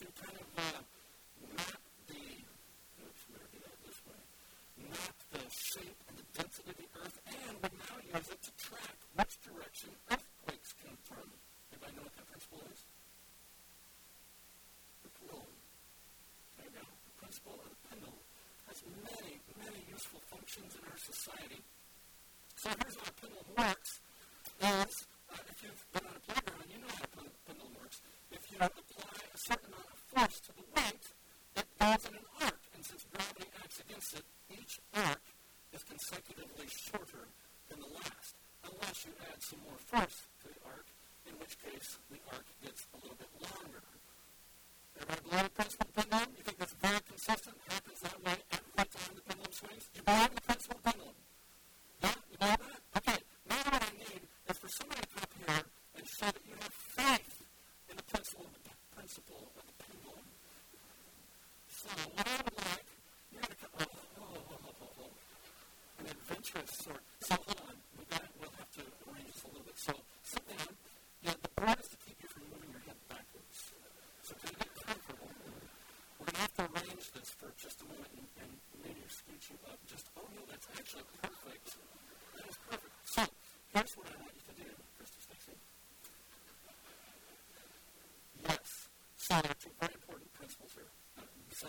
to kind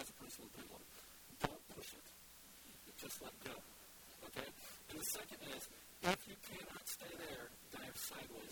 as a personal development. Don't push it. Just let go. Okay? And the second is, if you cannot stay there, dive sideways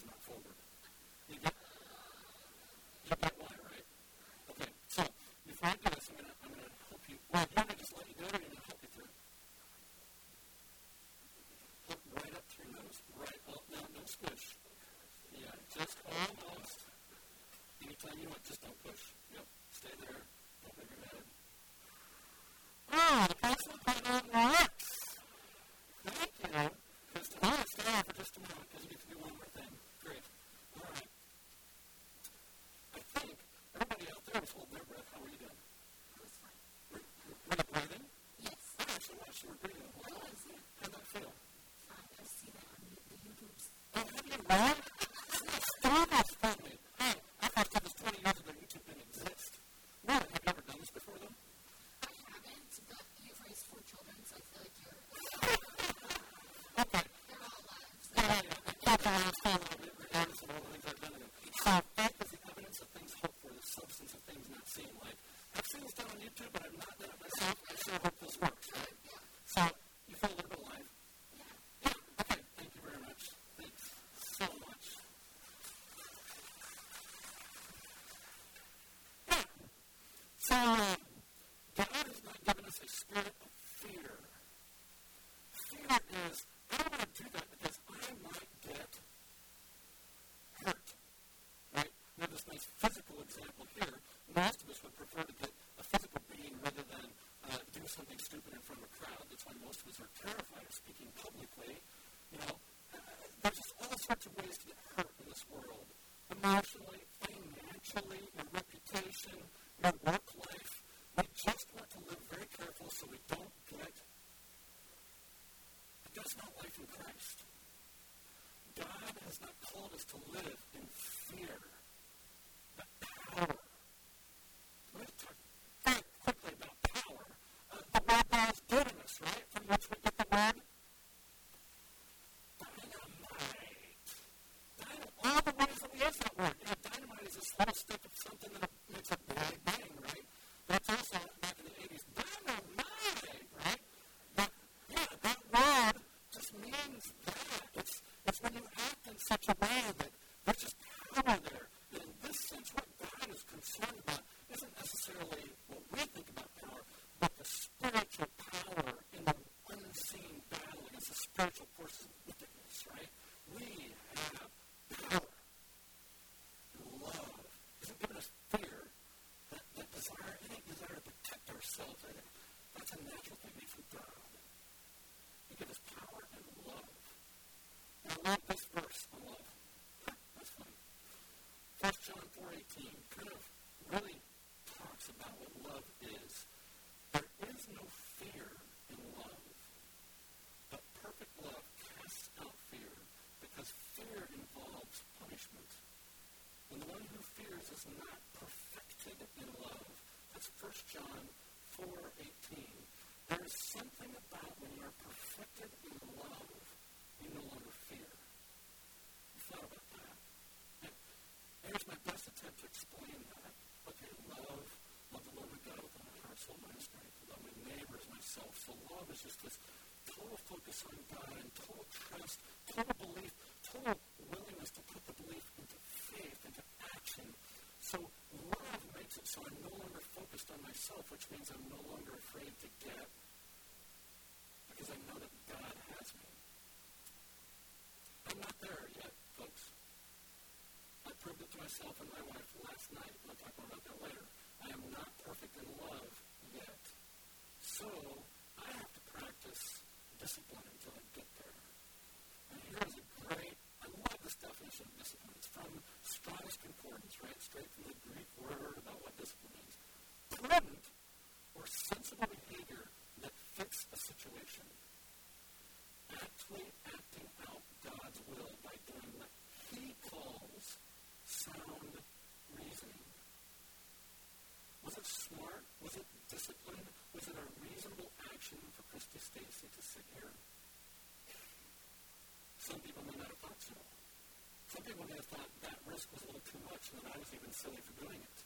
Now, what John 4.18. There is something about when you are perfected in love, you no longer fear. You thought about that? Here's my best attempt to explain that. Okay, love, love the Lord my God with my heart, soul, mind, strength. Love my neighbors, myself. So love is just this total focus on God and total trust, total belief, total willingness to put the belief into faith, into action. So love makes it so I'm no longer focused on myself, which means I'm no longer afraid to get because I know that God has me. I'm not there yet, folks. I proved it to myself and my wife last night. I'll talk more about that later. I am not perfect in love yet. So I have to practice discipline until I get there. And here's a great, I love this definition of discipline. It's from Strong's Concordance, right? Straight from the Greek word about what discipline means. Prudent or sensible behavior that fits a situation. Actually acting out God's will by doing what He calls sound reasoning. Was it smart? Was it disciplined? Was it a reasonable action for Christy Stacy to sit here? Some people may not have thought so. Some people may have thought that risk was a little too much and that I was even silly for doing it.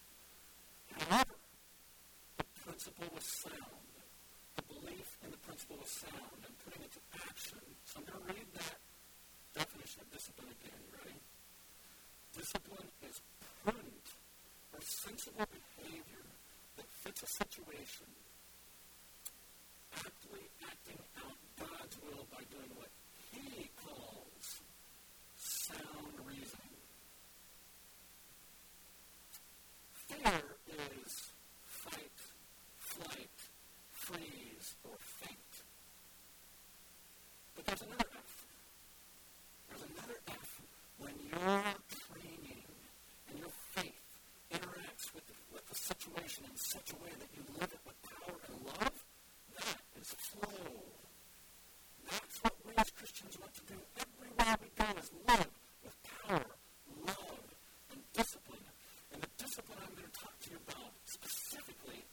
However, the principle was sound. The belief in the principle was sound and putting it to action. So I'm going to read that definition of discipline again. You ready? Discipline is prudent or sensible behavior that fits a situation, actually acting out God's will by doing what He calls sound reasoning. Fear is fight, flight, freeze, or faint. But there's another F. There's another F when your training and your faith interacts with the, with the situation in such a way that you live it with power and love. That is flow. That's what we as Christians want to do everywhere we go is live with power, love, and discipline. And the discipline I'm going to talk to you about specifically,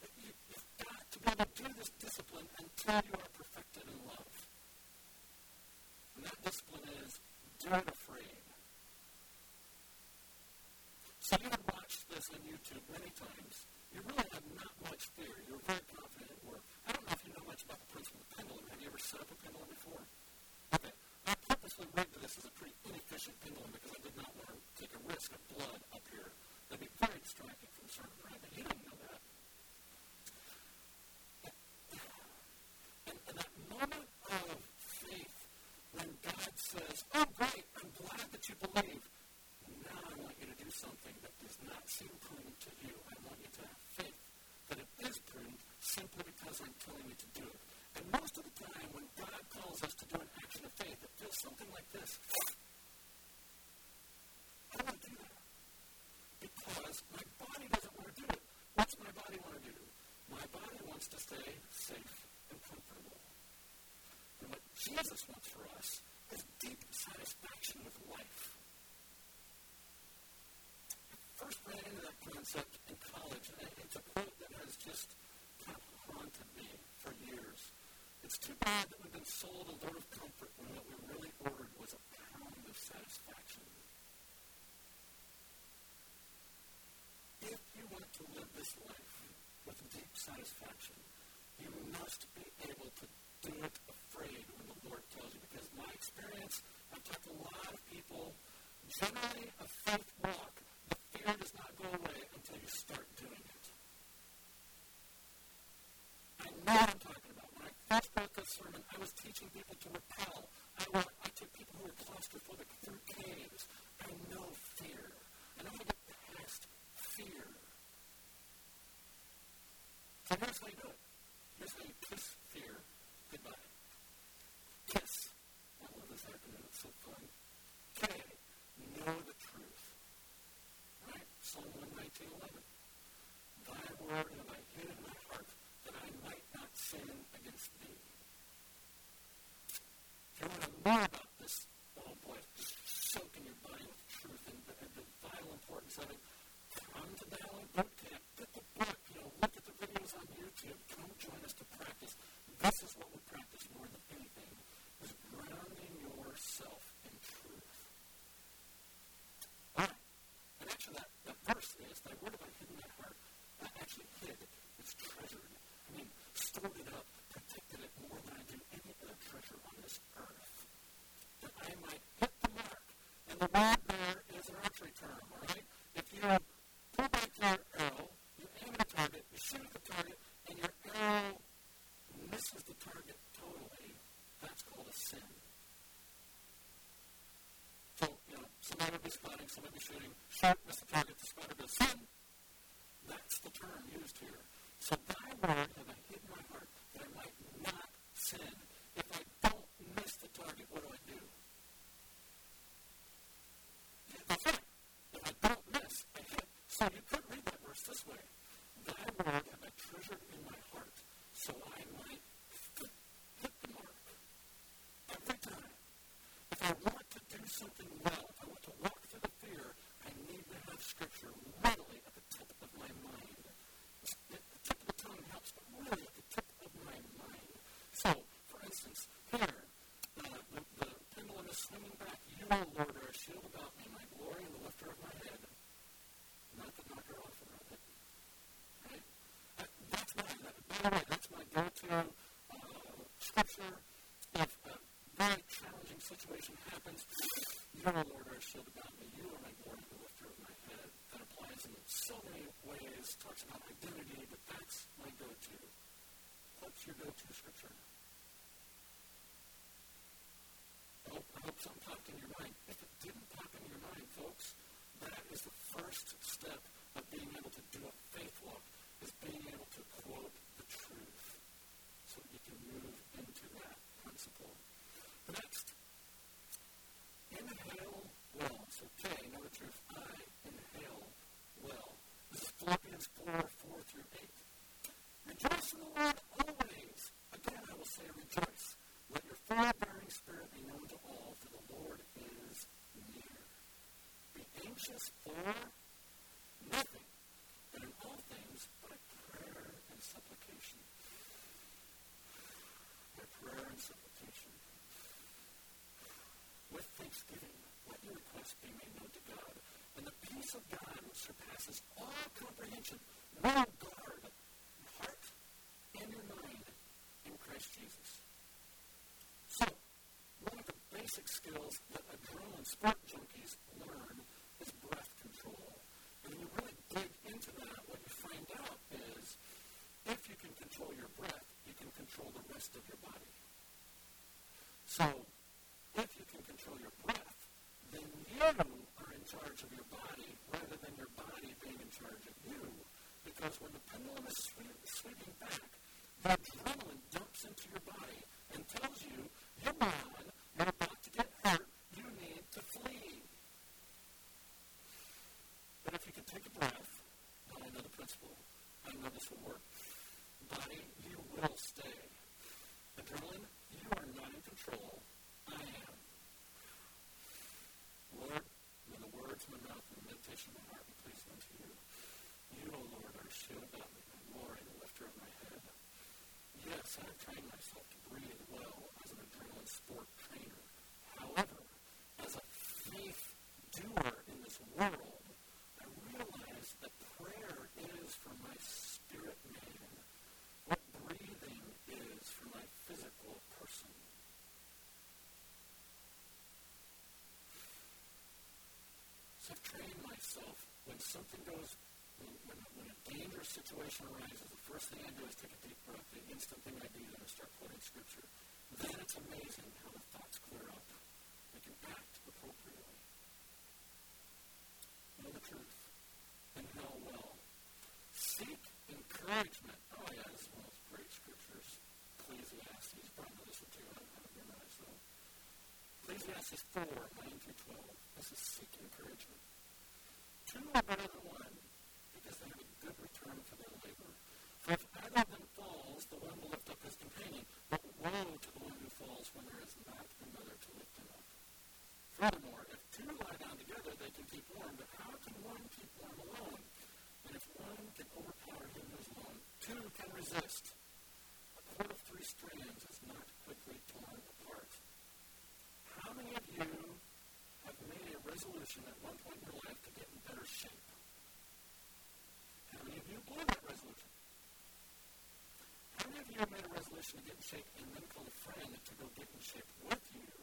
that you, you've got to be able to do this discipline until you are perfected in love. And that discipline is do it afraid. So you have watched this on YouTube many times. You really have not much fear. You're very confident at work. I don't know if you know much about the principle of pendulum. Have you ever set up a pendulum before? Okay. I purposely rigged this as a pretty inefficient pendulum because I did not want to take a risk of blood up here. That'd be very distracting from the sermon, right? But you didn't know that. And, and that moment of faith when God says, Oh, great, I'm glad that you believe. Now I want you to do something that does not seem prudent to you. I want you to have faith that it is prudent simply because I'm telling you to do it. And most of the time, when God calls us to do an action of faith, it feels something like this. I don't want to do that because my body doesn't want to do it. What's my body want to do? My body wants to stay safe and comfortable. And what Jesus wants for us is deep satisfaction with life. I first ran into that concept in college, and it's a quote that has just kind of haunted me for years. It's too bad that we've been sold a load of comfort when what we really ordered was a pound of satisfaction. If you want to live this life with deep satisfaction, you must be able to do it afraid when the Lord tells you. Because my experience, I've talked to a lot of people, generally a faith walk, the fear does not go away until you start doing it. I know what I'm talking about. When I first wrote this sermon, I was teaching people to rappel. I, went, I took people who were claustrophobic through caves. I know fear. I know how to get past fear. So here's how you do it. Here's how you kiss fear goodbye. Kiss. I love this acronym. It's so fun. K. Know the truth. Right? Psalm 119, 11. Thy word have I hid in my heart that I might not sin against thee. If you want to know about this, oh boy, just soak in your body with truth and the, and the vital importance of it, come to the Helen Boot Camp. Get the book. You know, look at the YouTube. Come join us to practice. This is what we practice more than anything, is grounding yourself in truth. All right. And actually, that, that verse is, Thy word have I hid in heart. I actually hid. It's treasured. I mean, stored it up, protected it more than I do any other treasure on this earth. That I might hit the mark. And the word there is an archery term, all right? If you pull back your arrow, you aim at a target, you shoot at the target, and your arrow misses the target totally, that's called a sin. So, you know, somebody spotting, somebody would be shooting, shoot, miss the target, the spotter goes, sin. That's the term used here. So thy word have I hid my heart that I might not sin. If I don't miss the target, what do I do? That's right. If I don't miss, I hit. So you could read that verse this way. Thy word have I treasured in my heart, so I might hit the mark. Every time. If I want to do something well, if I want to walk through the fear, I need to have Scripture readily at the tip of my mind. The tip of the tongue helps, but really at the tip of my mind. So, for instance, here, uh, the, the pendulum is swinging back. You, O Lord, are a shield about me, my glory and the lifter of my head. Not the knocker off of it. Right? Uh, that's my, that, by the way, that's uh, scripture. If a very challenging situation happens, you, O Lord, are a shield about me. You are my glory the lifter of my head. That applies in so many ways. Talks about identity, but that's my go-to. What's your go-to scripture? I hope, I hope something popped in your mind. If it didn't pop in your mind, folks, that is the first step of being able to do a faith walk, is being able to quote you move into that principle. The next, inhale well. So K, know the truth. I inhale well. This is Philippians 4, 4 through 8. Rejoice in the Lord always. Again, I will say rejoice. Let your forbearing spirit be known to all, for the Lord is near. Be anxious for nothing, but in all things by prayer and supplication. By prayer and supplication. With thanksgiving, let your requests be made known to God. And the peace of God, which surpasses all comprehension, will guard your heart and your mind in Christ Jesus. So, one of the basic skills that adrenaline sport junkies learn is breath control. And when you really dig into that, what you find out is if you can control your breath, you can control the rest of your body. So, if you can control your breath, then you are in charge of your body rather than your body being in charge of you. Because when the pendulum is sweep, sweeping back, the adrenaline dumps into your body and tells you, you're on, you're about to get hurt, you need to flee. But if you can take a breath, I know the principle, I know this will work. Body, you will stay. Adrenaline, you are not in control. Meditation of my heart be pleasing unto you. You, O Lord, are shield about me, my glory, and the lifter of my head. Yes, I have trained myself to breathe well as an adrenaline sport trainer. However, as a faith doer in this world, I realize that prayer is for my spirit man what breathing is for my physical person. So I've trained myself when something goes, when, when, when a dangerous situation arises, the first thing I do is take a deep breath. The instant thing I do is I start quoting scripture. Then it's amazing how the thoughts clear up. I can act appropriately. Know the truth and know well. Seek encouragement. Oh, yeah, this is one of those great scriptures. Ecclesiastes. Probably this one too. I haven't memorized though. Ecclesiastes 4, 9 through 12. This is seek encouragement. Two are better than one because they have a good return for their labor. For if either of them falls, the one will lift up his companion. But woe to the one who falls when there is not another to lift him up. Furthermore, if two lie down together, they can keep warm. But how can one keep warm alone? And if one can overpower him who is alone, two can resist. A cord of three strands is not quickly torn apart. How many of you have made a resolution at one point in your life to better shape? How many of you blew that resolution? How many of you made a resolution to get in shape and then called a friend to go get in shape with you,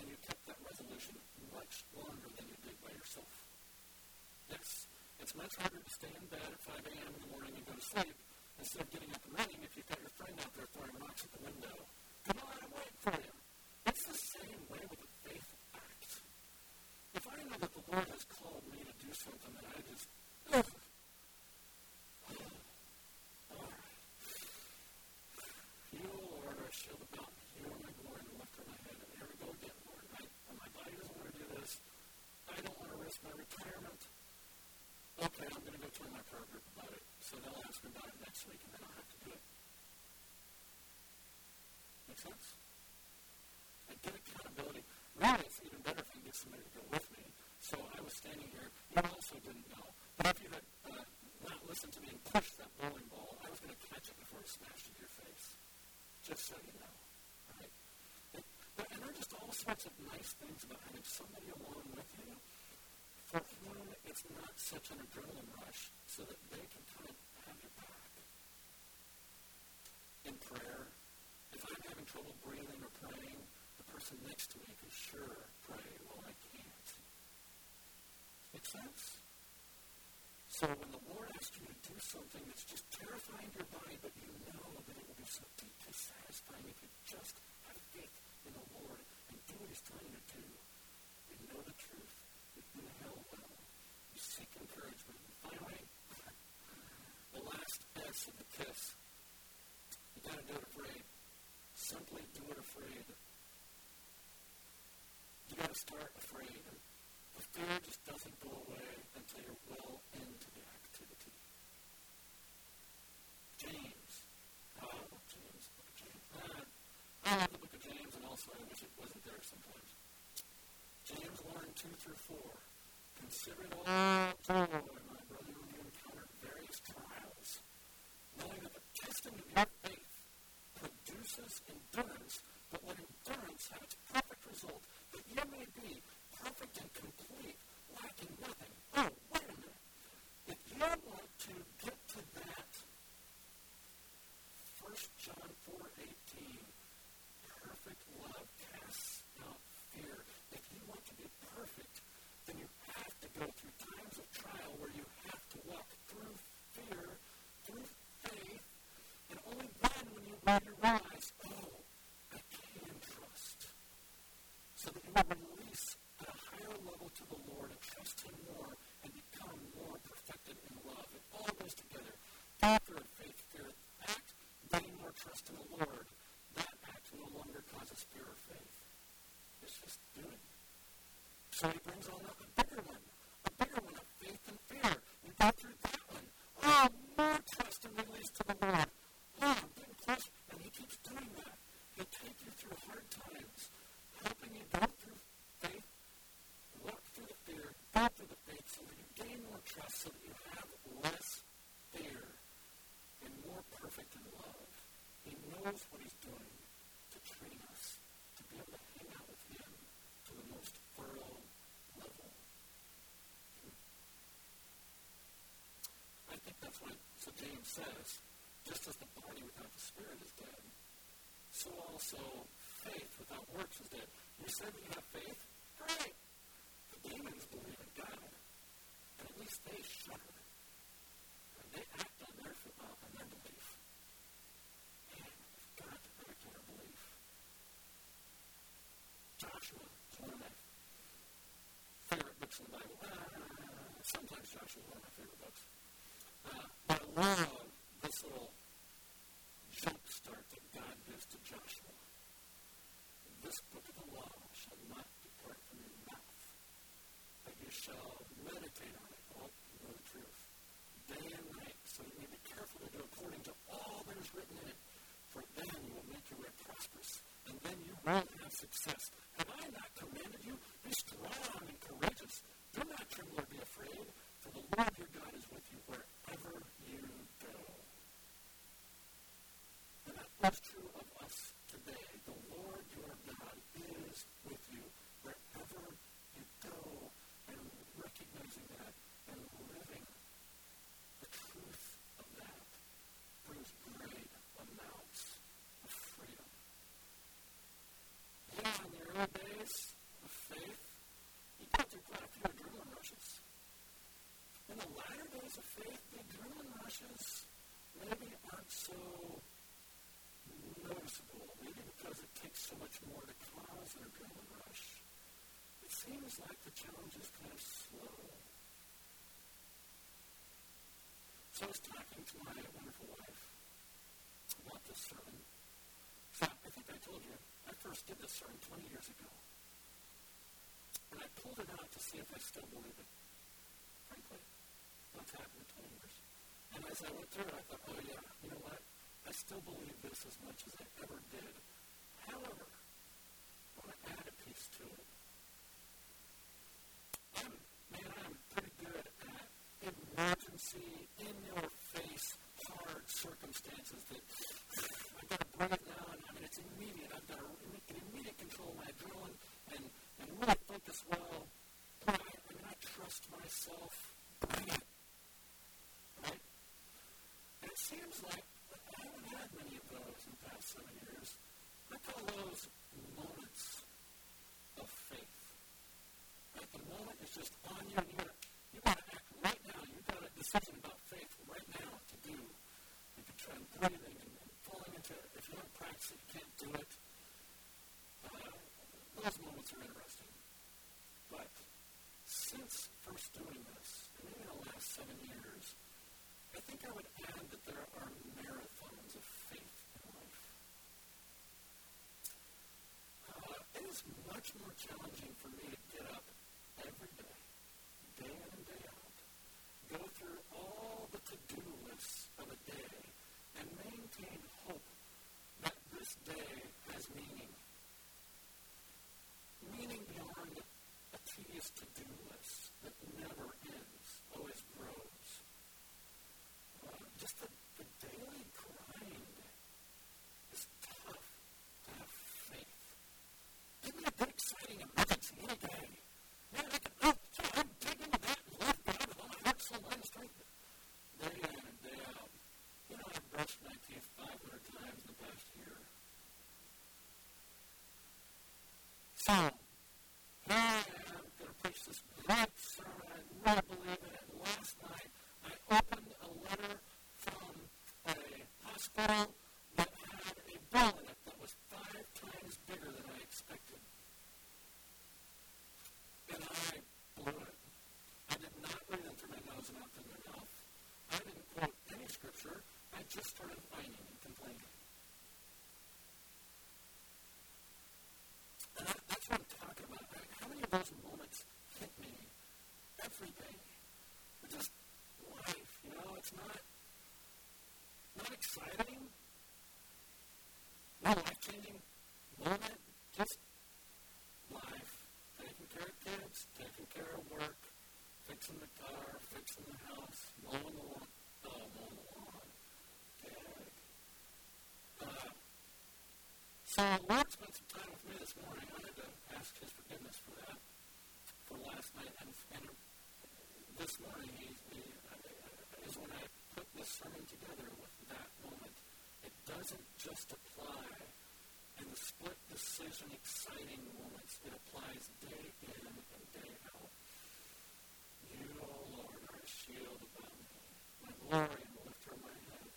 and you kept that resolution much longer than you did by yourself? Yes, it's much harder to stay in bed at 5 a.m. in the morning and go to sleep instead of getting up and running if you've got your friend out there throwing rocks at the window. Come on, I'm waiting for you. It's the same way with a faith act. If I know that the Lord has called me to do something and I just, ugh, all right. You, Lord, are a shield about me. You are my glory and the lifter of my head. And here we go again, Lord. I, my body doesn't want to do this. I don't want to risk my retirement. Okay, I'm going to go tell my prayer group about it. So they'll ask me about it next week, and then I'll have to do it. Make sense? I get accountability. Really, it's even better if I can get somebody to go with me. So I was standing here. You also didn't know. But if you had uh, not listened to me and pushed that bowling ball, I was going to catch it before it smashed into your face. Just so you know. All right? And, and there are just all sorts of nice things about having somebody along with you for whom it's not such an adrenaline rush so that they can kind of have your back. In prayer, if I'm having trouble breathing or praying, the person next to me can sure pray while I can't. Make sense? So when the Lord asks you to do something that's just terrifying to your body, but you know that it will be so deeply satisfying if you just have faith in the Lord and do what He's telling you to do, you know the truth, you do hell well, you seek encouragement. And finally, the last S of the kiss, you got to do it afraid. Simply do it afraid. You got to start afraid. The fear just doesn't go away until you're well into the activity. James. Oh, James, book of James. Uh, I love the book of James, and also I wish it wasn't there sometimes. James 1, 2 through 4. Consider it all joy, my brother, when you encounter various trials, knowing that the testing of your faith produces endurance, but let endurance have its perfect result, that you may be perfect and complete, lacking nothing. Oh, wait a minute. If you want to get to that, 1 John 4 18, perfect love casts out fear. If you want to be perfect, then you have to go through times of trial where you have to walk through fear, through faith, and only then when you, when you realize, oh, I can trust. So that you will release at a higher level to the Lord and trust Him more and become more perfected in love. It all goes together. After faith, fear, act, gain more trust in the Lord. That act no longer causes fear or faith. It's just doing. Brings on a bigger one, a bigger one of faith and fear. You go through that one. Oh, more trust and release to the Lord. Oh, I'm getting close. And he keeps doing that. He'll take you through hard times, helping you go through faith, walk through the fear, go through the faith so that you gain knows what he's doing to train us to be able to hang out with him to the most thorough level. I think that's what so James says. Just as the body without the spirit is dead, so also faith without works is dead. You said you have faith? Great. The demons believe in God. And at least they shudder. And they act on their, uh, on their belief. And we've got to act on our belief. Joshua is one of my favorite books in the Bible. Uh, sometimes Joshua is one of my favorite books. I love this little jump start that God gives to Joshua. This book of the law shall not depart from your mouth, but you shall meditate on it, all the truth, day and night, so you may be careful to do according to all that is written in it, for then you will make your way prosperous, and then you will have success. Have I not commanded you? Be strong and courageous. Do not tremble or be afraid, for the Lord your God is with you wherever you go. And that was true of us today. The Lord your God is with you wherever you go, and recognizing that and living the truth of that brings great amounts of freedom. Yeah, in the early days of faith, you go through quite a few adrenaline rushes. In the latter days of faith, the adrenaline rushes maybe aren't so noticeable, maybe because it takes so much more to cause an adrenaline rush. It seems like the challenge is kind of slow. So I was talking to my wonderful wife about this sermon. So I think I told you, I first did this sermon 20 years ago. And I pulled it out to see if I still believe it. Frankly, what's happened in 20 years? And as I went through it, I thought, oh yeah, you know what? I still believe this as much as I ever did. However, I want to add a piece to it. I'm, man, I'm pretty good at emergency, in your face, hard circumstances that I've got to breathe now, and I mean, it's immediate. I've got to make an immediate control of my adrenaline and, and really focus well. I, I mean, I trust myself. Bring it. Right? And it seems like I haven't had many of those in the past seven years. I call those moments of faith. Right? The moment is just on you, and you gotta, you gotta act right now. You've got a decision about faith right now to do. You can try breathing and, and falling into it. If you don't practice it, you can't do it. Uh, those moments are interesting. But since first doing this, and in the last seven years, I think I would add that there are marathons of faith in life. Uh, it is much more challenging for me to get up every day, day in and day out, go through all the to-do lists of a day, and maintain hope that this day has meaning. Meaning beyond a tedious to-do list that never ends, always grows. Uh, just the, the daily grind is tough to have faith. Give me a good, exciting emergency any day. Man, I can, oh, I'm dig into that love God with all my heart, soul, mind, and strength. Day in and day out. You know, I've brushed my teeth 500 times in the past year. So, here I am, going to preach this great sermon. I really believe in it. Last night, I opened a letter from a hospital that had a bill in it that was five times bigger than I expected. And I blew it. I did not breathe in through my nose and out through my mouth. I didn't quote any scripture. I just started whining and complaining. And that, that's what I'm talking about. Right? How many of those moments hit me every day? It's just life, you know. It's not not exciting, no life-changing moment. Just life, taking care of kids, taking care of work, fixing the car, fixing the house, mowing the lawn. Oh, mowing the lawn. Dang. Uh, So Lord spent some time with me this morning. I had to ask his forgiveness for that, for last night. And, and this morning he, he, uh, is when I put this sermon together with that moment. It doesn't just apply in the split decision exciting moments. It applies day in and day out. You, O oh Lord, are a shield about me, my glory and the lifter of my head.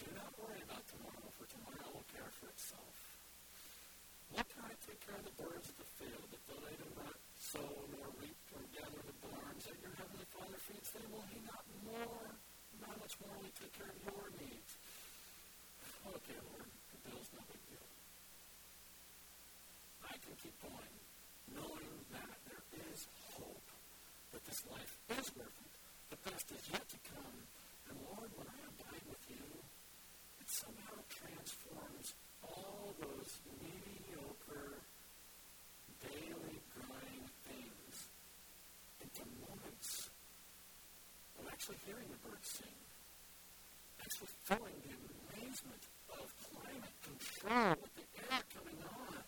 Do not worry about tomorrow, for tomorrow will care for itself. What can I take care of birds of the field, that though they do not sow nor reap nor gather the barns, that your heavenly Father feeds them? Will he not more, not much more, will take care of your needs? Okay, Lord, the bill's no big deal. I can keep going, knowing that there is hope, that this life is worth it. The best is yet to come. And Lord, when I abide with you, it somehow transforms all those mediocre, daily grind things into moments of actually hearing the birds sing, actually feeling the amazement of climate control with the air coming on.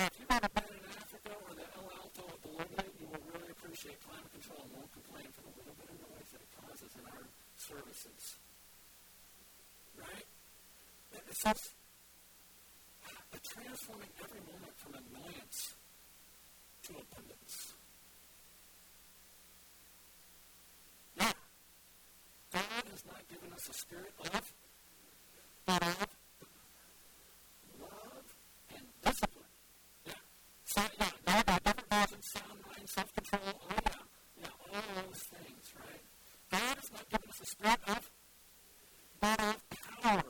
Now, if you want to been in Africa or the El Alto of Bolivia, you will really appreciate climate control and won't complain for the little bit of noise that it causes in our services. Right? It's just transforming every moment from annoyance to abundance. God has not given us a spirit of but of love and discipline. Yeah. So, yeah, different versions, sound mind, self-control, oh yeah, yeah, all those things, right? God has not given us a spirit of, but of power,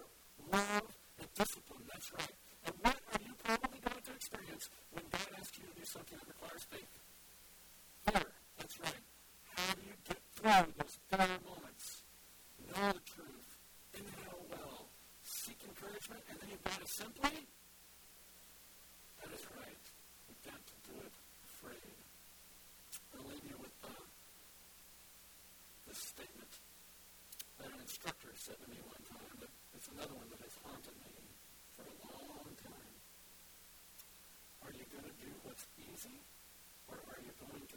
love, and discipline. That's right. And what are you probably going to experience when God asks you to do something that requires faith? Fear. That's right. How do you get through those fear moments? judgment, and then you've got a simply? That is right. You've got to do it afraid. I'll leave you with uh, this statement that an instructor said to me one time, but it's another one that has haunted me for a long time. Are you going to do what's easy, or are you going to